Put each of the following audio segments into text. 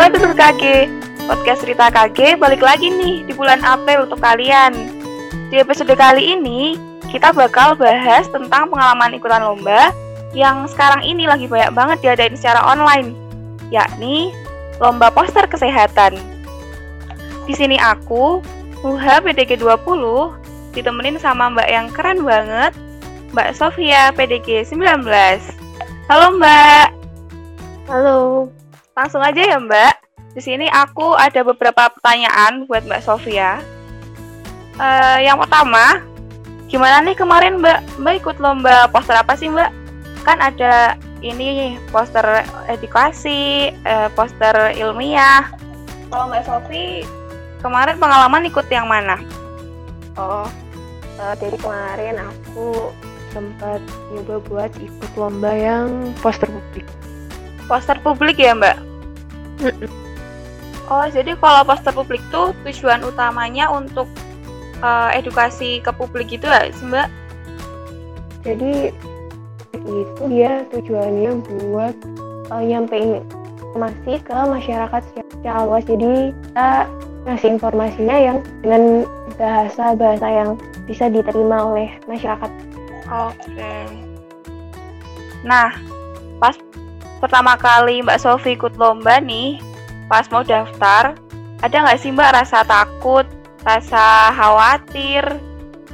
Halo Dulur KG, podcast cerita KG balik lagi nih di bulan April untuk kalian. Di episode kali ini, kita bakal bahas tentang pengalaman ikutan lomba yang sekarang ini lagi banyak banget diadain secara online, yakni lomba poster kesehatan. Di sini aku, Muha PDG 20, ditemenin sama Mbak yang keren banget, Mbak Sofia PDG 19. Halo Mbak. Halo. Langsung aja ya Mbak. Di sini aku ada beberapa pertanyaan buat Mbak Sofia. Uh, yang pertama, gimana nih kemarin Mbak? Mbak ikut lomba poster apa sih Mbak? Kan ada ini poster edukasi, uh, poster ilmiah. Kalau Mbak Sofi kemarin pengalaman ikut yang mana? Oh, uh, dari kemarin aku sempat nyoba buat ikut lomba yang poster publik. Poster publik ya Mbak? Oh, jadi kalau poster publik tuh tujuan utamanya untuk uh, edukasi ke publik gitu ya, Mbak? Jadi itu dia tujuannya buat uh, nyampein informasi ke masyarakat secara luas. Jadi kita ngasih informasinya yang dengan bahasa-bahasa yang bisa diterima oleh masyarakat. Oke. Nah, pas pertama kali Mbak Sofi ikut lomba nih, pas mau daftar, ada nggak sih Mbak rasa takut, rasa khawatir,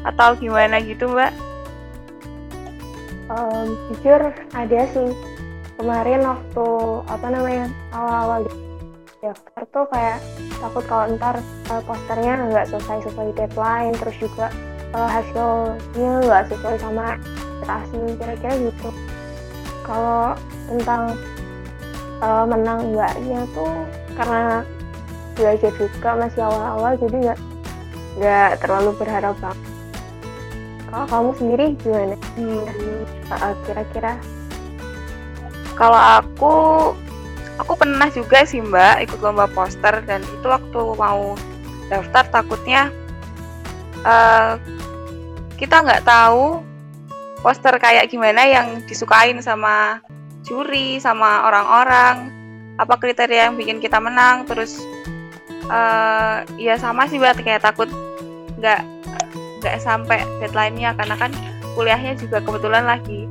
atau gimana gitu Mbak? Um, jujur ada sih. Kemarin waktu apa namanya awal-awal daftar tuh kayak takut kalau ntar uh, posternya nggak selesai sesuai deadline, terus juga uh, hasilnya nggak sesuai sama ekspektasi kira-kira gitu. Kalau tentang uh, menang enggaknya tuh karena belajar juga masih awal-awal jadi nggak nggak terlalu berharap banget. Kalau kamu sendiri gimana? Hmm. Uh, kira-kira? Kalau aku aku pernah juga sih mbak ikut lomba poster dan itu waktu mau daftar takutnya uh, kita nggak tahu poster kayak gimana yang disukain sama juri sama orang-orang? Apa kriteria yang bikin kita menang? Terus uh, ya sama sih buat kayak takut nggak nggak sampai deadline-nya karena kan kuliahnya juga kebetulan lagi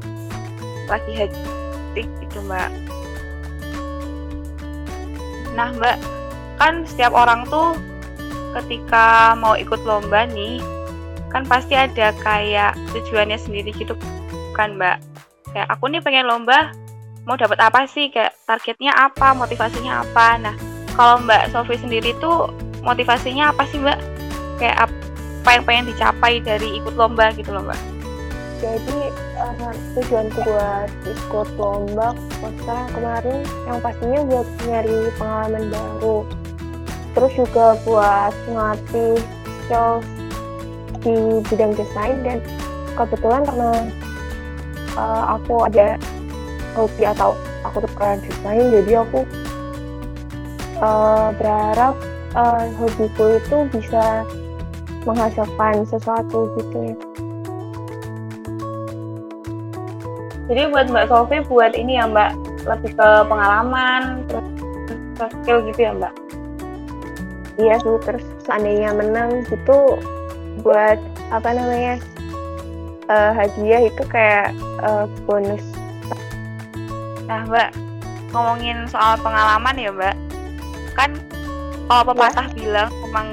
lagi hektik gitu mbak. Nah mbak kan setiap orang tuh ketika mau ikut lomba nih kan pasti ada kayak tujuannya sendiri gitu kan mbak? Kayak aku nih pengen lomba mau dapat apa sih? Kayak targetnya apa? Motivasinya apa? Nah kalau Mbak Sofi sendiri tuh motivasinya apa sih Mbak? Kayak apa yang pengen dicapai dari ikut lomba gitu loh Mbak? Jadi uh, tujuan buat ikut lomba poster kemarin yang pastinya buat nyari pengalaman baru. Terus juga buat ngelatih skills di bidang desain dan kebetulan karena uh, aku ada hobi atau aku suka desain jadi aku uh, berharap uh, hobiku itu bisa menghasilkan sesuatu gitu ya. Jadi buat Mbak Sofi buat ini ya Mbak lebih ke pengalaman terus skill gitu ya Mbak? Iya sih terus seandainya menang gitu buat apa namanya uh, hadiah itu kayak uh, bonus Nah, Mbak, ngomongin soal pengalaman ya, Mbak. Kan kalau pepatah ya. bilang emang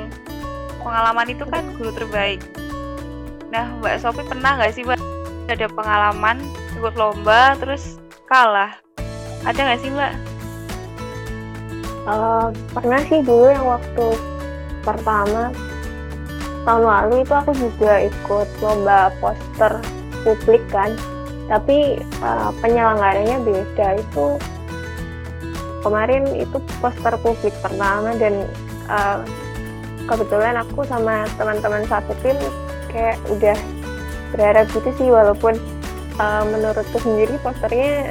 pengalaman itu kan guru terbaik. Nah, Mbak Sofi pernah nggak sih, Mbak, ada pengalaman ikut lomba terus kalah? Ada nggak sih, Mbak? Uh, pernah sih dulu yang waktu pertama tahun lalu itu aku juga ikut lomba poster publik kan. Tapi uh, penyelenggaranya beda. Itu kemarin itu poster publik pertama dan uh, kebetulan aku sama teman-teman satu tim kayak udah berharap gitu sih walaupun uh, menurutku sendiri posternya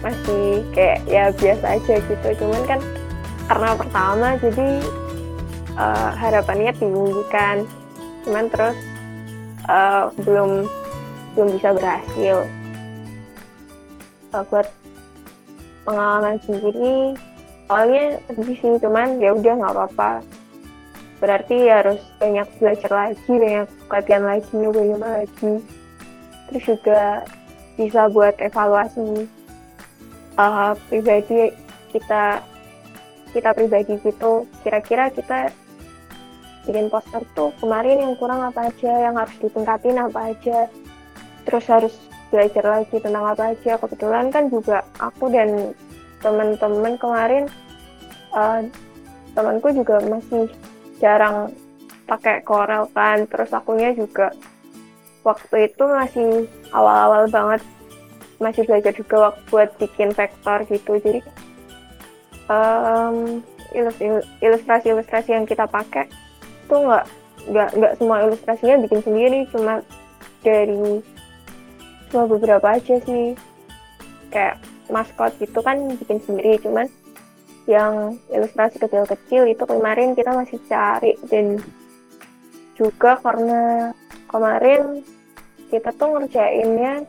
masih kayak ya biasa aja gitu. Cuman kan karena pertama jadi uh, harapannya tinggi kan cuman terus uh, belum belum bisa berhasil. Uh, buat pengalaman sendiri awalnya sedih sih cuman ya udah nggak apa-apa. Berarti harus banyak belajar lagi banyak latihan lagi nyoba-nyoba lagi. Terus juga bisa buat evaluasi uh, pribadi kita kita pribadi gitu kira-kira kita bikin poster tuh kemarin yang kurang apa aja yang harus ditingkatin apa aja terus harus belajar lagi tentang apa aja. Kebetulan kan juga aku dan teman-teman kemarin uh, temanku juga masih jarang pakai Corel kan terus akunya juga waktu itu masih awal-awal banget masih belajar juga buat bikin vektor gitu. Jadi um, ilustrasi-ilustrasi yang kita pakai tuh nggak nggak nggak semua ilustrasinya bikin sendiri cuma dari cuma beberapa aja sih. Kayak maskot gitu kan bikin sendiri cuman yang ilustrasi kecil-kecil itu kemarin kita masih cari dan juga karena kemarin kita tuh ngerjainnya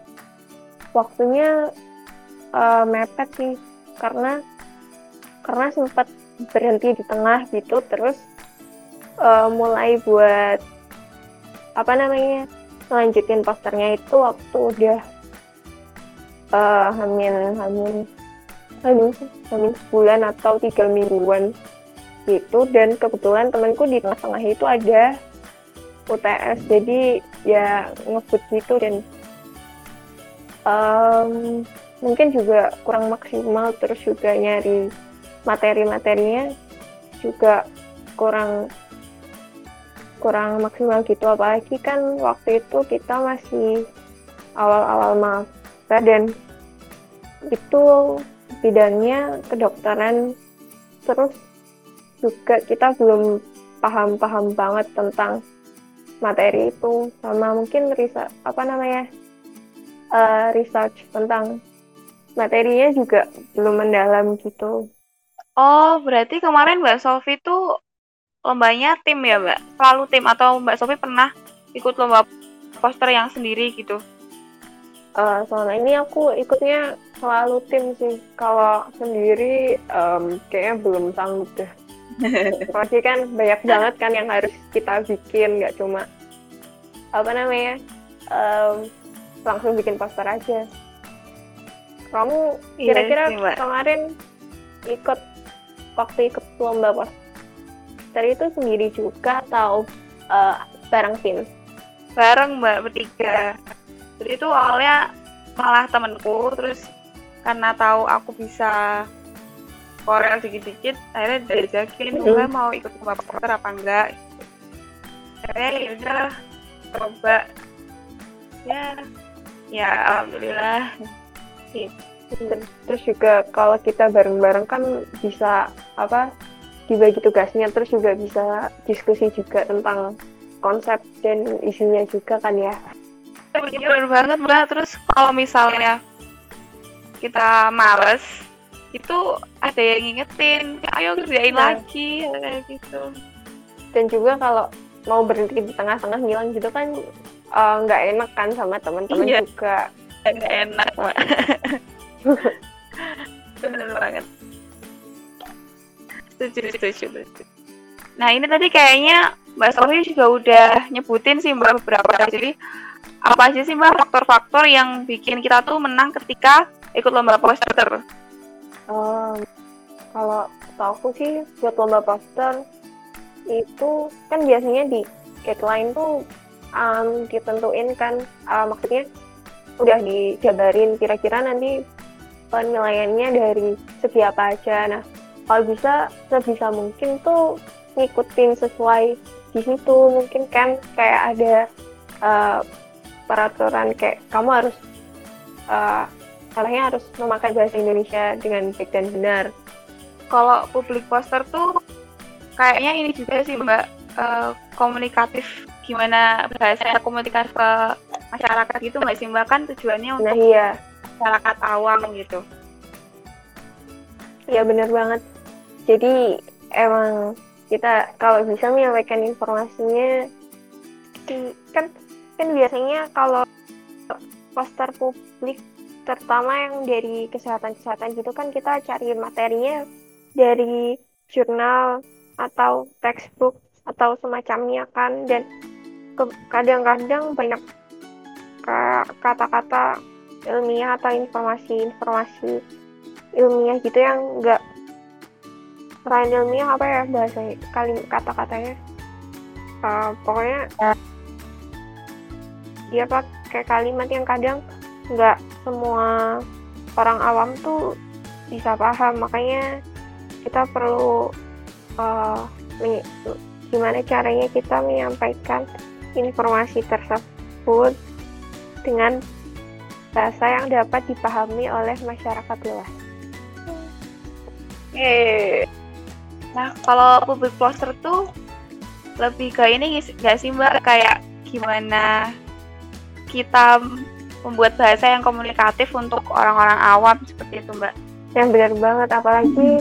waktunya uh, mepet sih karena karena sempat berhenti di tengah gitu terus uh, mulai buat apa namanya lanjutin posternya itu waktu udah uh, hamil hamil hamil sebulan atau tiga mingguan gitu. Dan kebetulan temanku di tengah-tengah itu ada UTS jadi ya ngebut gitu dan um, mungkin juga kurang maksimal terus juga nyari materi-materinya juga kurang kurang maksimal gitu apalagi kan waktu itu kita masih awal-awal maba dan itu bidangnya kedokteran terus juga kita belum paham-paham banget tentang materi itu sama mungkin riset apa namanya uh, research tentang materinya juga belum mendalam gitu. Oh, berarti kemarin Mbak Sofi tuh lombanya tim ya mbak? Selalu tim atau mbak Sofi pernah ikut lomba poster yang sendiri gitu? Uh, selama ini aku ikutnya selalu tim sih. Kalau sendiri um, kayaknya belum sanggup deh. Pasti kan banyak banget kan yang harus kita bikin nggak cuma apa namanya um, langsung bikin poster aja. Kamu iya kira-kira iya kemarin ikut waktu ikut lomba poster itu sendiri juga atau uh, bareng tim? Bareng mbak bertiga. Jadi itu awalnya malah temenku terus karena tahu aku bisa Korea dikit-dikit akhirnya diajakin mm -hmm. mau ikut lomba poster apa enggak akhirnya ya udah coba ya ya alhamdulillah terus juga kalau kita bareng-bareng kan bisa apa dibagi tugasnya. Terus juga bisa diskusi juga tentang konsep dan isinya juga kan ya. Bener banget mbak. Terus kalau misalnya kita males itu ada yang ngingetin ayo kerjain nah. lagi kayak gitu. Dan juga kalau mau berhenti di tengah-tengah ngilang gitu kan eh, nggak uh, enak kan sama teman-teman iya. juga. Nggak enak mbak bener banget setuju, setuju, setuju. Nah ini tadi kayaknya Mbak Sofi juga udah nyebutin sih Mbak beberapa. Jadi apa aja sih Mbak faktor-faktor yang bikin kita tuh menang ketika ikut lomba poster? Um, kalau aku sih buat lomba poster itu kan biasanya di guideline tuh um, ditentuin kan uh, maksudnya udah dijabarin kira-kira nanti penilaiannya dari segi apa aja. Nah kalau bisa sebisa mungkin tuh ngikutin sesuai di situ mungkin kan kayak ada uh, peraturan kayak kamu harus uh, salahnya harus memakai bahasa Indonesia dengan baik dan benar. Kalau publik poster tuh kayaknya ini juga sih mbak uh, komunikatif gimana bahasa komunikasi ke masyarakat gitu mbak sih mbak kan tujuannya untuk nah, iya. Masyarakat awam gitu. Iya benar banget jadi emang kita kalau bisa menyampaikan informasinya kan kan biasanya kalau poster publik terutama yang dari kesehatan kesehatan gitu kan kita cari materinya dari jurnal atau textbook atau semacamnya kan dan kadang-kadang banyak kata-kata ilmiah atau informasi-informasi ilmiah gitu yang enggak selain ilmiah apa ya bahasa kali kata-katanya? Uh, pokoknya dia pakai kalimat yang kadang nggak semua orang awam tuh bisa paham. Makanya kita perlu uh, gimana caranya kita menyampaikan informasi tersebut dengan bahasa yang dapat dipahami oleh masyarakat luas. Eh, nah kalau public poster tuh lebih ke ini nggak sih mbak? Kayak gimana kita membuat bahasa yang komunikatif untuk orang-orang awam seperti itu mbak? Yang benar banget apalagi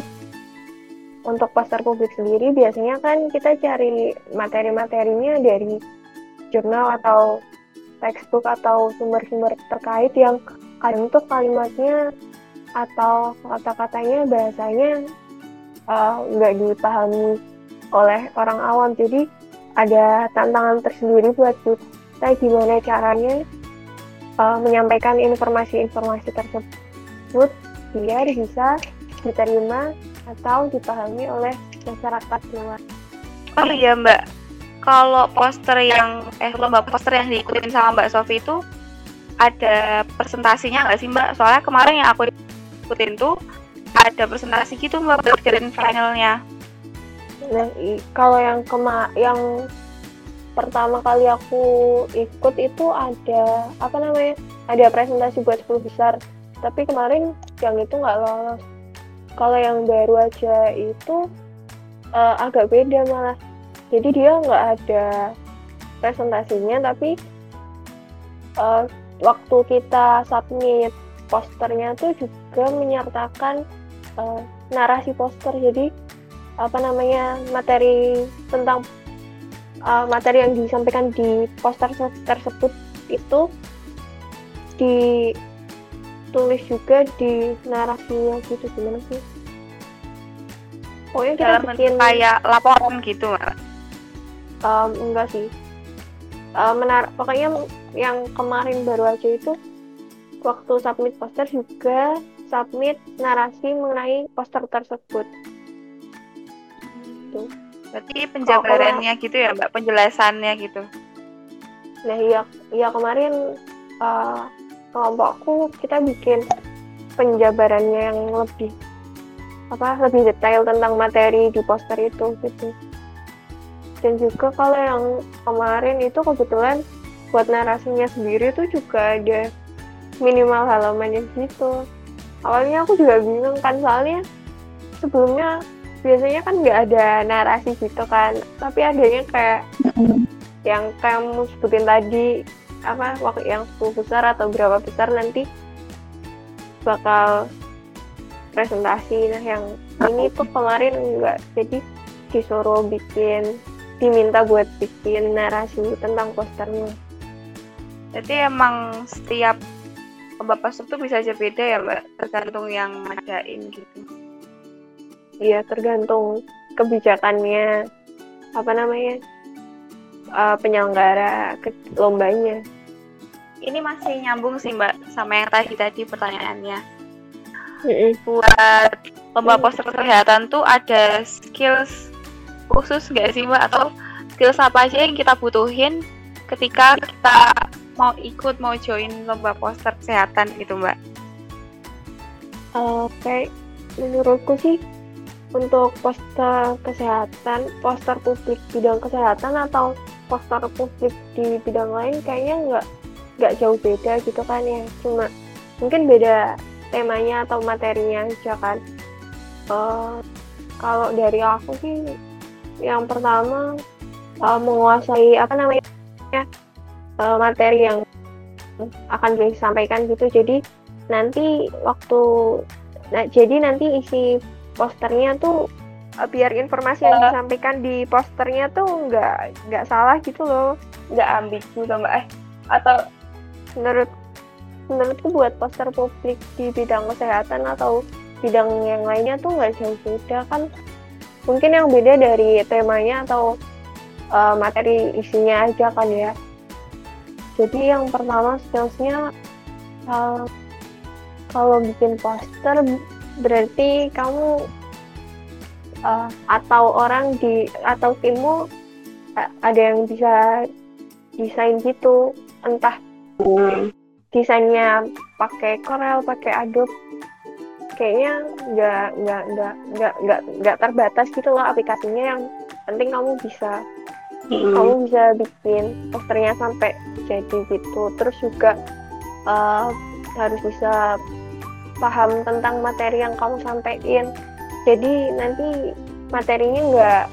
untuk poster publik sendiri biasanya kan kita cari materi-materinya dari jurnal atau textbook atau sumber-sumber terkait yang kadang tuh kalimatnya atau kata-katanya bahasanya eh, nggak uh, dipahami oleh orang awam. Jadi ada tantangan tersendiri buat kita. Gimana caranya uh, menyampaikan informasi-informasi tersebut biar bisa diterima atau dipahami oleh masyarakat luas. Oh iya Mbak, kalau poster yang eh lomba poster yang diikutin sama Mbak Sofi itu ada presentasinya nggak sih Mbak? Soalnya kemarin yang aku ikutin tuh ada presentasi gitu Mbak buat finalnya. Nah, kalau yang kema yang pertama kali aku ikut itu ada apa namanya? Ada presentasi buat 10 besar. Tapi kemarin yang itu nggak lolos. Kalau yang baru aja itu uh, agak beda malah. Jadi dia nggak ada presentasinya, tapi uh, waktu kita submit posternya tuh juga menyertakan uh, narasi poster. Jadi apa namanya materi tentang uh, materi yang disampaikan di poster tersebut itu ditulis juga di narasinya gitu gimana sih? Pokoknya kita Dalam bikin kayak laporan gitu, Um, enggak sih. Uh, menar pokoknya yang kemarin baru aja itu waktu submit poster juga submit narasi mengenai poster tersebut gitu. Berarti penjabarannya gitu ya Mbak, penjelasannya gitu. Nah iya, iya kemarin uh, kelompokku kita bikin penjabarannya yang lebih apa lebih detail tentang materi di poster itu gitu. Dan juga kalau yang kemarin itu kebetulan buat narasinya sendiri tuh juga ada minimal halamannya gitu. Awalnya aku juga bingung kan soalnya sebelumnya biasanya kan nggak ada narasi gitu kan tapi adanya kayak yang kamu sebutin tadi apa waktu yang 10 besar atau berapa besar nanti bakal presentasi nah yang ini tuh kemarin enggak jadi disuruh bikin diminta buat bikin narasi tentang posternya jadi emang setiap bapak itu bisa aja beda ya mbak tergantung yang ngadain gitu Iya, tergantung kebijakannya apa namanya uh, penyelenggara ke lombanya. Ini masih nyambung sih Mbak sama yang tadi tadi pertanyaannya. Mm-hmm. Buat lomba poster kesehatan tuh ada skills khusus nggak sih Mbak? Atau skills apa aja yang kita butuhin ketika kita mau ikut mau join lomba poster kesehatan gitu Mbak? Oke, menurutku sih untuk poster kesehatan, poster publik bidang kesehatan atau poster publik di bidang lain kayaknya nggak nggak jauh beda gitu kan ya. Cuma mungkin beda temanya atau materinya aja kan. Uh, kalau dari aku sih yang pertama uh, menguasai apa namanya uh, materi yang akan disampaikan gitu. Jadi nanti waktu nah jadi nanti isi posternya tuh uh, biar informasi yang disampaikan di posternya tuh nggak nggak salah gitu loh. Nggak ambigu mbak eh atau menurut menurutku buat poster publik di bidang kesehatan atau bidang yang lainnya tuh nggak jauh beda kan mungkin yang beda dari temanya atau uh, materi isinya aja kan ya jadi yang pertama skillsnya uh, kalau bikin poster berarti kamu uh, atau orang di atau timmu uh, ada yang bisa desain gitu entah hmm. desainnya pakai Corel pakai Adobe kayaknya nggak nggak nggak nggak nggak nggak terbatas gitu loh aplikasinya. Yang penting kamu bisa hmm. kamu bisa bikin posternya sampai jadi gitu. Terus juga uh, harus bisa paham tentang materi yang kamu sampaikan. Jadi nanti materinya nggak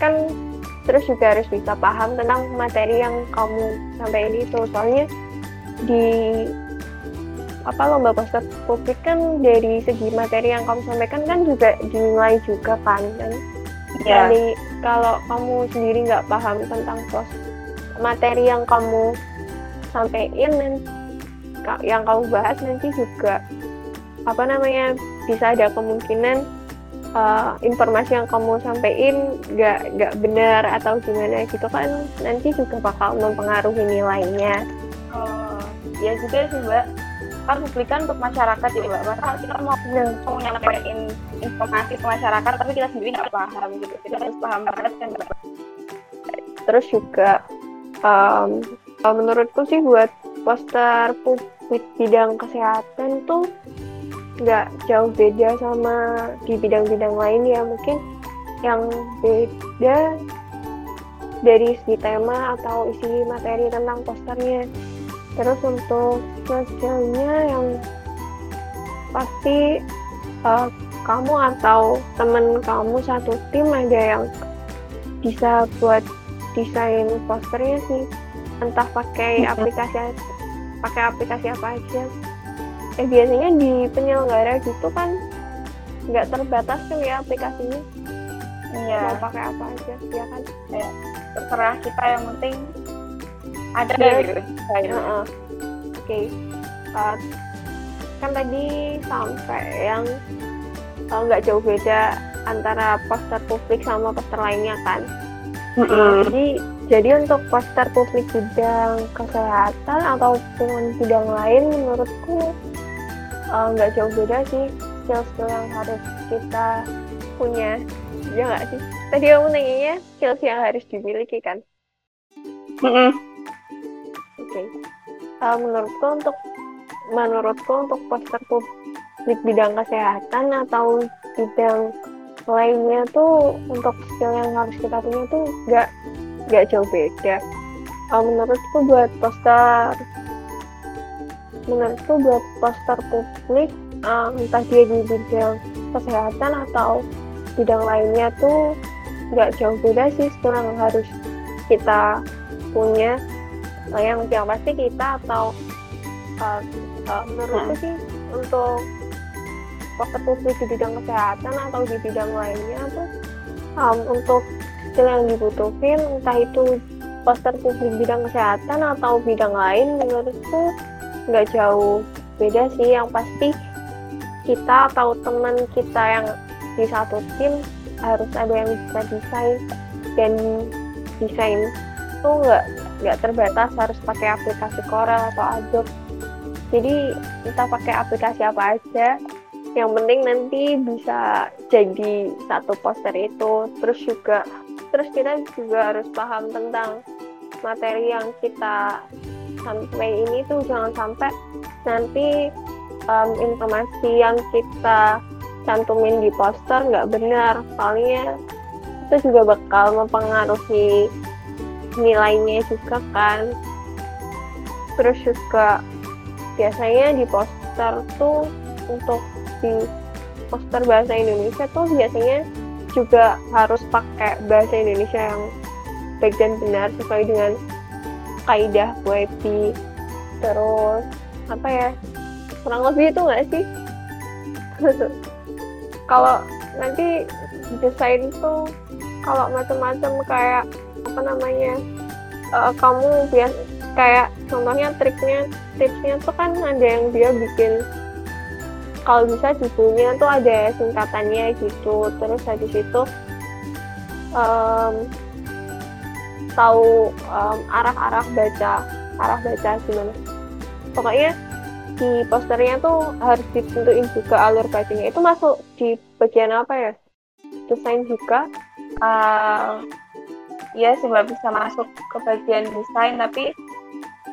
kan terus juga harus bisa paham tentang materi yang kamu sampaikan itu. Soalnya di apa lomba poster publik kan dari segi materi yang kamu sampaikan kan juga dinilai juga kan dan yeah. jadi kalau kamu sendiri nggak paham tentang pos materi yang kamu sampaikan dan yang kamu bahas nanti juga apa namanya bisa ada kemungkinan uh, informasi yang kamu sampaikan nggak nggak benar atau gimana gitu kan nanti juga bakal mempengaruhi nilainya. Oh, ya juga sih mbak kan publikan untuk masyarakat jadi mbak masa kita mau mau nyampein informasi ke masyarakat tapi kita sendiri nggak paham gitu. Kita harus paham banget kan terus juga um, menurutku sih buat poster publik bidang kesehatan tuh nggak jauh beda sama di bidang-bidang lain ya. Mungkin yang beda dari segi tema atau isi materi tentang posternya terus untuk sosialnya yang pasti uh, kamu atau temen kamu satu tim ada yang bisa buat desain posternya sih. Entah pakai aplikasi pakai aplikasi apa aja. Eh biasanya di penyelenggara gitu kan nggak terbatas tuh ya aplikasinya. Iya. Mau pakai apa aja ya kan? Ya, terserah kita yang penting ada ya, gitu. uh -uh. oke okay. uh, kan tadi sampai yang uh, nggak jauh beda antara poster publik sama poster lainnya kan? Mm -hmm. jadi jadi untuk poster publik bidang kesehatan ataupun bidang lain menurutku nggak uh, jauh beda sih skill-skill yang harus kita punya. Ya nggak sih? Tadi kamu nanya skills yang harus dimiliki kan? Mm -hmm okay. uh, eh, menurutku untuk menurutku untuk poster publik bidang kesehatan atau bidang lainnya tuh untuk skill yang harus kita punya tuh nggak nggak jauh beda uh, menurutku buat poster menurutku buat poster publik uh, entah dia di bidang kesehatan atau bidang lainnya tuh nggak jauh beda sih skill yang harus kita punya yang yang pasti kita atau uh, uh, menurutku hmm. sih untuk publik di bidang kesehatan atau di bidang lainnya tuh um, untuk skill yang dibutuhin entah itu poster publik bidang kesehatan atau bidang lain menurutku nggak jauh beda sih yang pasti kita atau teman kita yang di satu tim harus ada yang bisa desain dan desain itu nggak nggak terbatas harus pakai aplikasi Corel atau Adobe. Jadi kita pakai aplikasi apa aja yang penting nanti bisa jadi satu poster itu. Terus juga terus kita juga harus paham tentang materi yang kita sampai ini tuh jangan sampai nanti um, informasi yang kita cantumin di poster nggak benar. Soalnya itu juga bakal mempengaruhi nilainya juga kan. Terus juga biasanya di poster tuh untuk di poster bahasa Indonesia tuh biasanya juga harus pakai bahasa Indonesia yang baik dan benar sesuai dengan kaidah WebP terus apa ya kurang lebih itu nggak sih? Kalau nanti desain tuh kalau macam-macam kayak apa namanya uh, kamu bias kayak contohnya triknya tipsnya tuh kan ada yang dia bikin kalau bisa judulnya tuh ada singkatannya gitu. Terus habis itu um, tahu um, arah-arah baca arah baca gimana. Pokoknya di posternya tuh harus ditentuin juga alur bacanya. Itu masuk di bagian apa ya? Desain juga. Uh, ya sih bisa masuk ke bagian desain tapi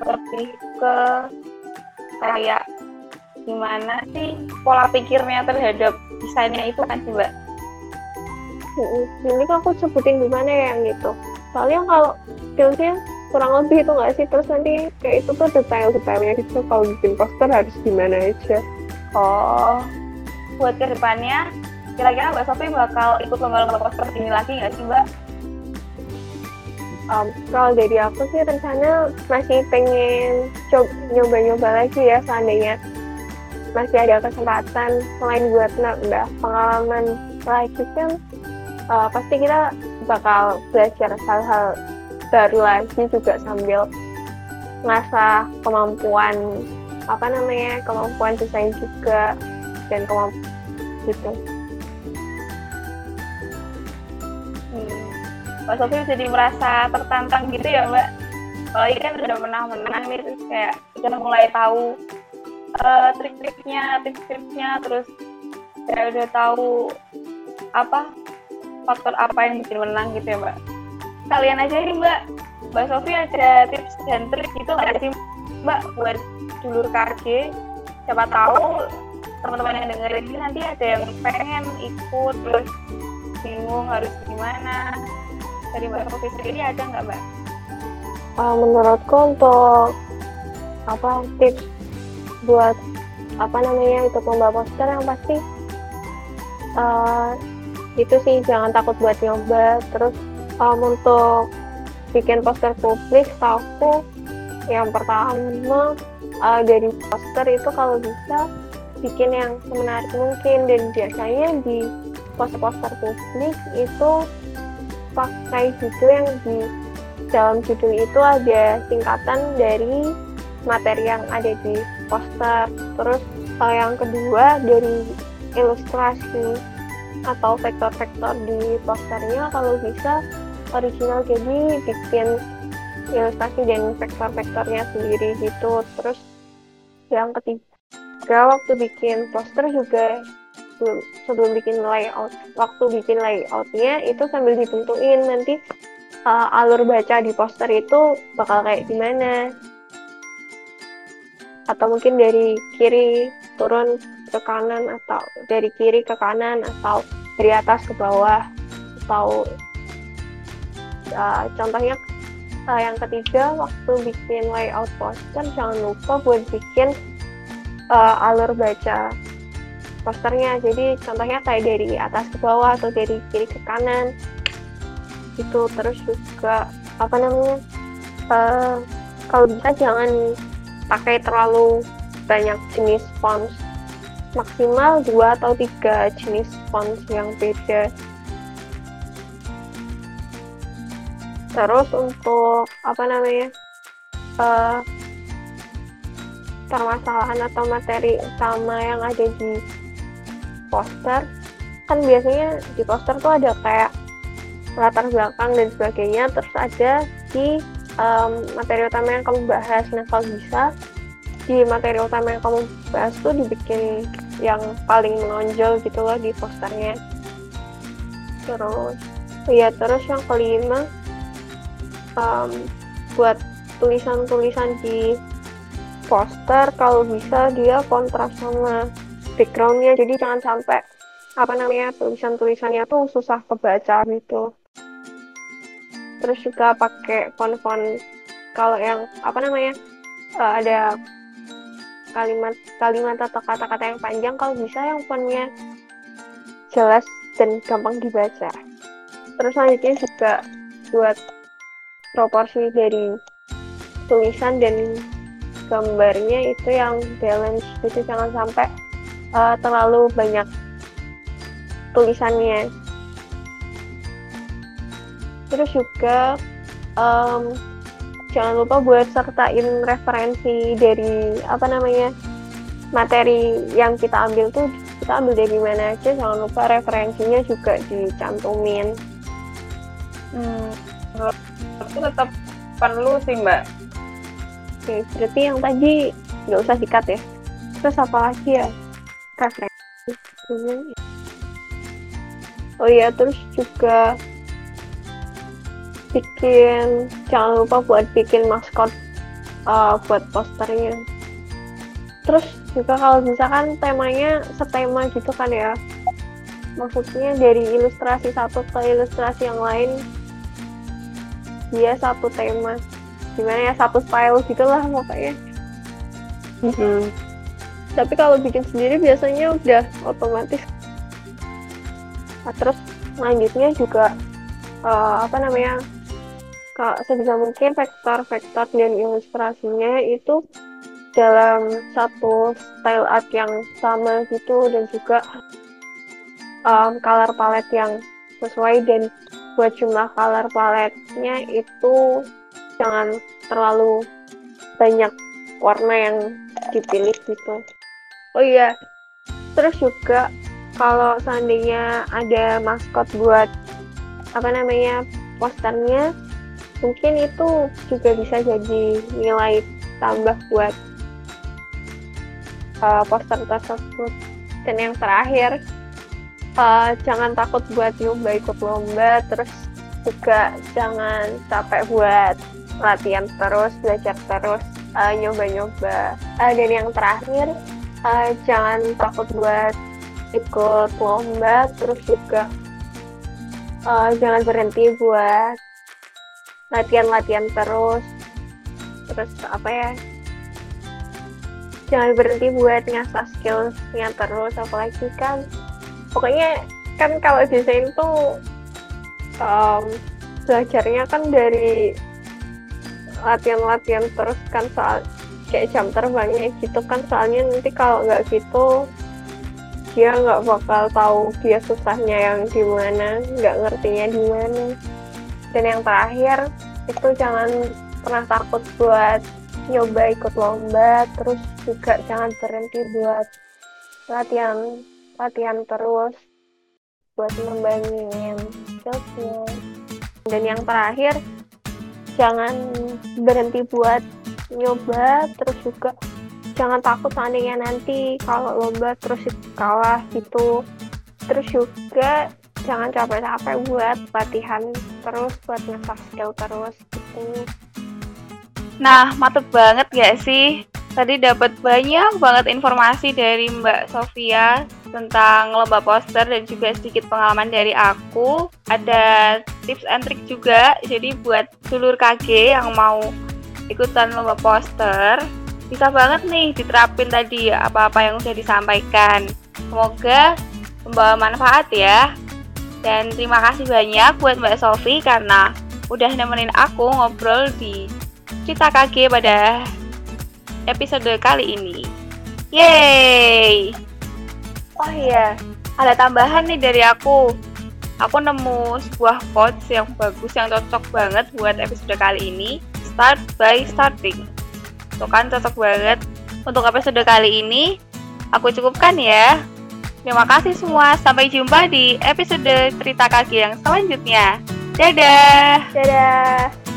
lebih ke kayak gimana sih pola pikirnya terhadap desainnya itu kan sih mbak? Ini kan aku sebutin gimana ya yang gitu. Soalnya kalau skillsnya kurang lebih itu nggak sih? Terus nanti kayak itu tuh detail-detailnya gitu. Kalau bikin poster harus gimana aja. Oh buat ke depannya kira-kira mbak Sofi bakal ikut lomba-lomba poster ini lagi nggak sih mbak um, kalau dari aku sih rencana masih pengen nyoba-nyoba lagi ya seandainya masih ada kesempatan selain buat nambah pengalaman lagi kan uh, pasti kita bakal belajar hal-hal baru lagi juga sambil ngasah kemampuan apa namanya kemampuan desain juga dan kemampuan gitu. Mbak Sofi jadi merasa tertantang gitu ya Mbak? Ini kan udah pernah menang nih, terus kayak udah mulai tahu uh, trik-triknya, tips-tipsnya, terus saya udah tahu apa faktor apa yang bikin menang gitu ya mbak. Kalian aja nih mbak, mbak Sofi ada tips dan trik gitu nggak sih mbak buat dulur KG? Siapa tahu teman-teman yang dengerin ini nanti ada yang pengen ikut terus bingung harus gimana. Dari mbak Sofi sendiri ada nggak mbak? Uh, menurutku untuk apa tips buat apa namanya ikut lomba poster yang pasti uh, itu sih jangan takut buat nyoba terus um, untuk bikin poster publik aku yang pertama uh, dari poster itu kalau bisa bikin yang semenarik mungkin dan biasanya di poster-poster publik itu pakai judul yang di dalam judul itu ada singkatan dari materi yang ada di poster. Terus uh, yang kedua dari ilustrasi atau vektor-vektor di posternya kalau bisa original jadi bikin ilustrasi dan vektor-vektornya sendiri gitu. Terus yang ketiga waktu bikin poster juga sebelum, sebelum bikin layout waktu bikin layoutnya itu sambil ditentuin nanti uh, alur baca di poster itu bakal kayak gimana. Atau mungkin dari kiri turun ke kanan atau dari kiri ke kanan atau dari atas ke bawah. Atau uh, contohnya uh, yang ketiga waktu bikin layout poster jangan lupa buat bikin uh, alur baca posternya. Jadi contohnya kayak dari atas ke bawah atau dari kiri ke kanan. Itu terus juga apa namanya uh, kalau bisa jangan pakai terlalu banyak jenis font. Maksimal dua atau tiga jenis font yang beda. Terus untuk apa namanya uh, permasalahan atau materi utama yang ada di poster kan biasanya di poster tuh ada kayak latar belakang dan sebagainya terus ada di um, materi utama yang kamu bahas. Nah kalau bisa di materi utama yang kamu bahas tuh dibikin yang paling menonjol gitu loh di posternya. Terus, ya terus yang kelima um, buat tulisan-tulisan di poster kalau bisa dia kontras sama backgroundnya jadi jangan sampai apa namanya tulisan-tulisannya tuh susah kebaca gitu. Terus juga pakai font-font kalau yang apa namanya uh, ada kalimat kalimat atau kata-kata yang panjang kalau bisa yang fontnya jelas dan gampang dibaca. Terus selanjutnya juga buat proporsi dari tulisan dan gambarnya itu yang balance jadi jangan sampai uh, terlalu banyak tulisannya. Terus juga um, jangan lupa buat sertain referensi dari apa namanya materi yang kita ambil tuh kita ambil dari mana aja jangan lupa referensinya juga dicantumin. Hmm, itu tetap perlu sih mbak. Oke berarti yang tadi nggak usah dikat ya. Terus apa lagi ya referensi oh iya terus juga bikin jangan lupa buat bikin maskot uh, buat posternya. Terus juga kalau misalkan temanya setema gitu kan ya. Maksudnya dari ilustrasi satu ke ilustrasi yang lain dia satu tema. Gimana ya satu style gitulah pokoknya. Mm-hmm. Tapi kalau bikin sendiri biasanya udah otomatis nah, terus selanjutnya juga uh, apa namanya kalau sebisa mungkin vektor-vektor dan ilustrasinya itu dalam satu style art yang sama gitu dan juga um, color palette yang sesuai dan buat jumlah color palette-nya itu jangan terlalu banyak warna yang dipilih gitu. Oh iya, terus juga kalau seandainya ada maskot buat apa namanya posternya mungkin itu juga bisa jadi nilai tambah buat uh, poster tersebut. Dan yang terakhir uh, jangan takut buat nyoba ikut lomba terus juga jangan capek buat latihan terus belajar terus uh, nyoba-nyoba. Uh, dan yang terakhir uh, jangan takut buat ikut lomba terus juga uh, jangan berhenti buat latihan-latihan terus. Terus apa ya? Jangan berhenti buat ngasah skillsnya terus apalagi kan pokoknya kan kalau desain tuh um, belajarnya kan dari latihan-latihan terus kan soal kayak jam terbangnya gitu kan soalnya nanti kalau nggak gitu dia nggak bakal tahu dia susahnya yang di mana nggak ngertinya di mana. Dan yang terakhir itu jangan pernah takut buat nyoba ikut lomba terus juga jangan berhenti buat latihan latihan terus buat ngembangin skillsnya. Dan yang terakhir jangan berhenti buat nyoba terus juga jangan takut seandainya nanti kalau lomba terus kalah gitu. Terus juga jangan capek-capek buat latihan terus buat ngasah skill terus gitu. Nah mantep banget gak sih? Tadi dapat banyak banget informasi dari Mbak Sofia tentang lomba poster dan juga sedikit pengalaman dari aku. Ada tips and trick juga, jadi buat dulur KG yang mau ikutan lomba poster, bisa banget nih diterapin tadi apa-apa yang sudah disampaikan. Semoga membawa manfaat ya. Dan terima kasih banyak buat Mbak Sofi karena udah nemenin aku ngobrol di Cerita KG pada episode kali ini. Yeay! Oh iya, ada tambahan nih dari aku. Aku nemu sebuah quotes yang bagus, yang cocok banget buat episode kali ini. Start by starting. Tuh kan cocok banget. Untuk episode kali ini, aku cukupkan ya. Terima kasih semua. Sampai jumpa di episode cerita kaki yang selanjutnya. Dadah. Dadah.